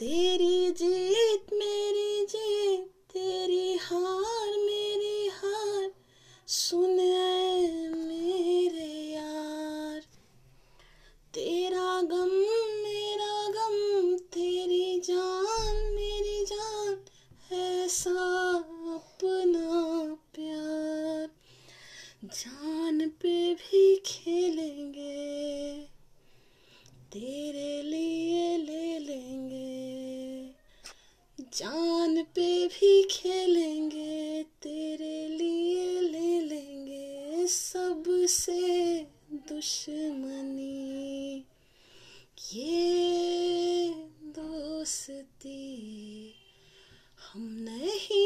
तेरी जीत मेरी जीत, तेरी हार मेरी हार, सुन मेरे यार। तेरा गम मेरा गम, तेरी जान मेरी जान, ऐसा अपना प्यार। जान पे भी खेलेंगे, तेरे जान पे भी खेलेंगे तेरे लिए ले लेंगे सबसे दुश्मनी। ये दोस्ती हम नहीं